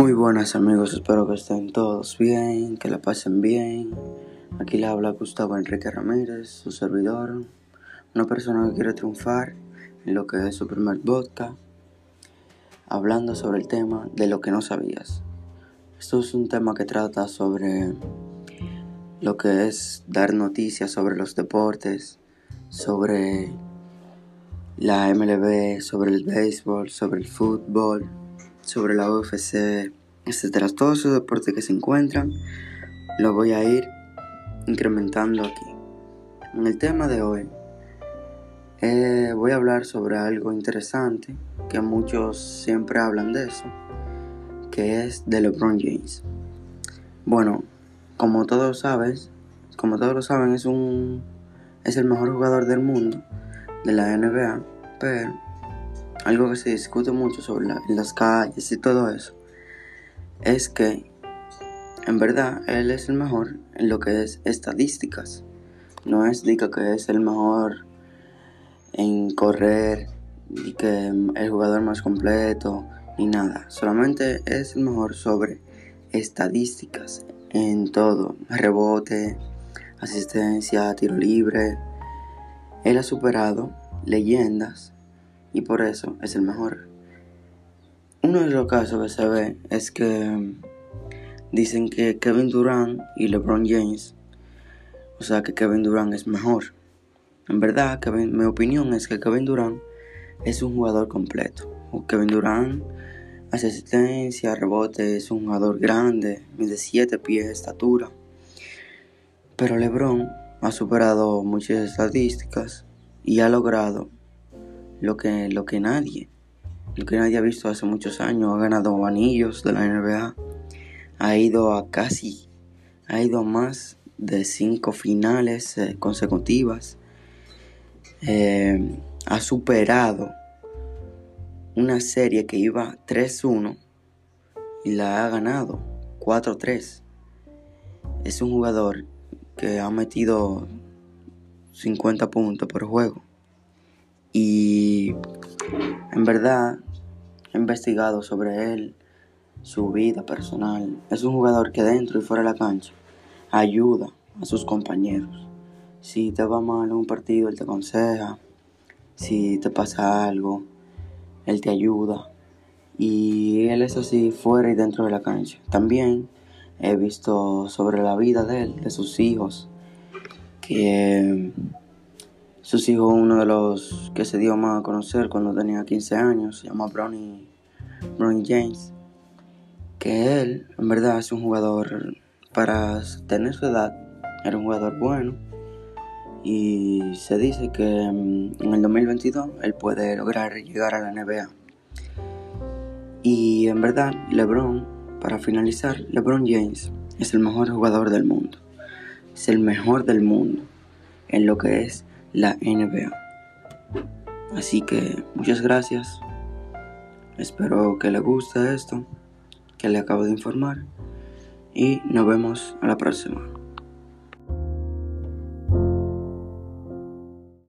Muy buenas amigos, espero que estén todos bien, que la pasen bien. Aquí le habla Gustavo Enrique Ramírez, su servidor, una persona que quiere triunfar en lo que es su primer vodka, hablando sobre el tema de lo que no sabías. Esto es un tema que trata sobre lo que es dar noticias sobre los deportes, sobre la MLB, sobre el béisbol, sobre el fútbol sobre la UFC, etcétera. Todos esos deportes que se encuentran, lo voy a ir incrementando aquí. En el tema de hoy, eh, voy a hablar sobre algo interesante, que muchos siempre hablan de eso, que es de LeBron James. Bueno, como todos sabes, como todos lo saben, es un es el mejor jugador del mundo de la NBA, pero algo que se discute mucho sobre las calles y todo eso, es que en verdad él es el mejor en lo que es estadísticas. No es diga que es el mejor en correr y que el jugador más completo ni nada. Solamente es el mejor sobre estadísticas en todo. Rebote, asistencia, tiro libre. Él ha superado leyendas y por eso es el mejor. Uno de los casos que se ve es que dicen que Kevin Durant y LeBron James, o sea que Kevin Durant es mejor. En verdad, Kevin, mi opinión es que Kevin Durant es un jugador completo. Kevin Durant hace asistencia, rebote, es un jugador grande, mide 7 pies de estatura. Pero LeBron ha superado muchas estadísticas y ha logrado lo que, lo que nadie, lo que nadie ha visto hace muchos años. Ha ganado anillos de la NBA, ha ido a casi, ha ido a más de cinco finales eh, consecutivas, eh, ha superado una serie que iba 3-1 y la ha ganado 4-3. Es un jugador que ha metido 50 puntos por juego. Y en verdad he investigado sobre él, su vida personal. Es un jugador que dentro y fuera de la cancha ayuda a sus compañeros. Si te va mal en un partido, él te aconseja. Si te pasa algo, él te ayuda. Y él es así fuera y dentro de la cancha. También he visto sobre la vida de él, de sus hijos, que sus hijos, uno de los que se dio más a conocer cuando tenía 15 años, se llama Bronny, James. Que él, en verdad, es un jugador, para tener su edad, era un jugador bueno. Y se dice que mm, en el 2022 él puede lograr llegar a la NBA. Y en verdad, LeBron, para finalizar, LeBron James es el mejor jugador del mundo. Es el mejor del mundo en lo que es la NBA. Así que muchas gracias. Espero que le guste esto que le acabo de informar. Y nos vemos a la próxima.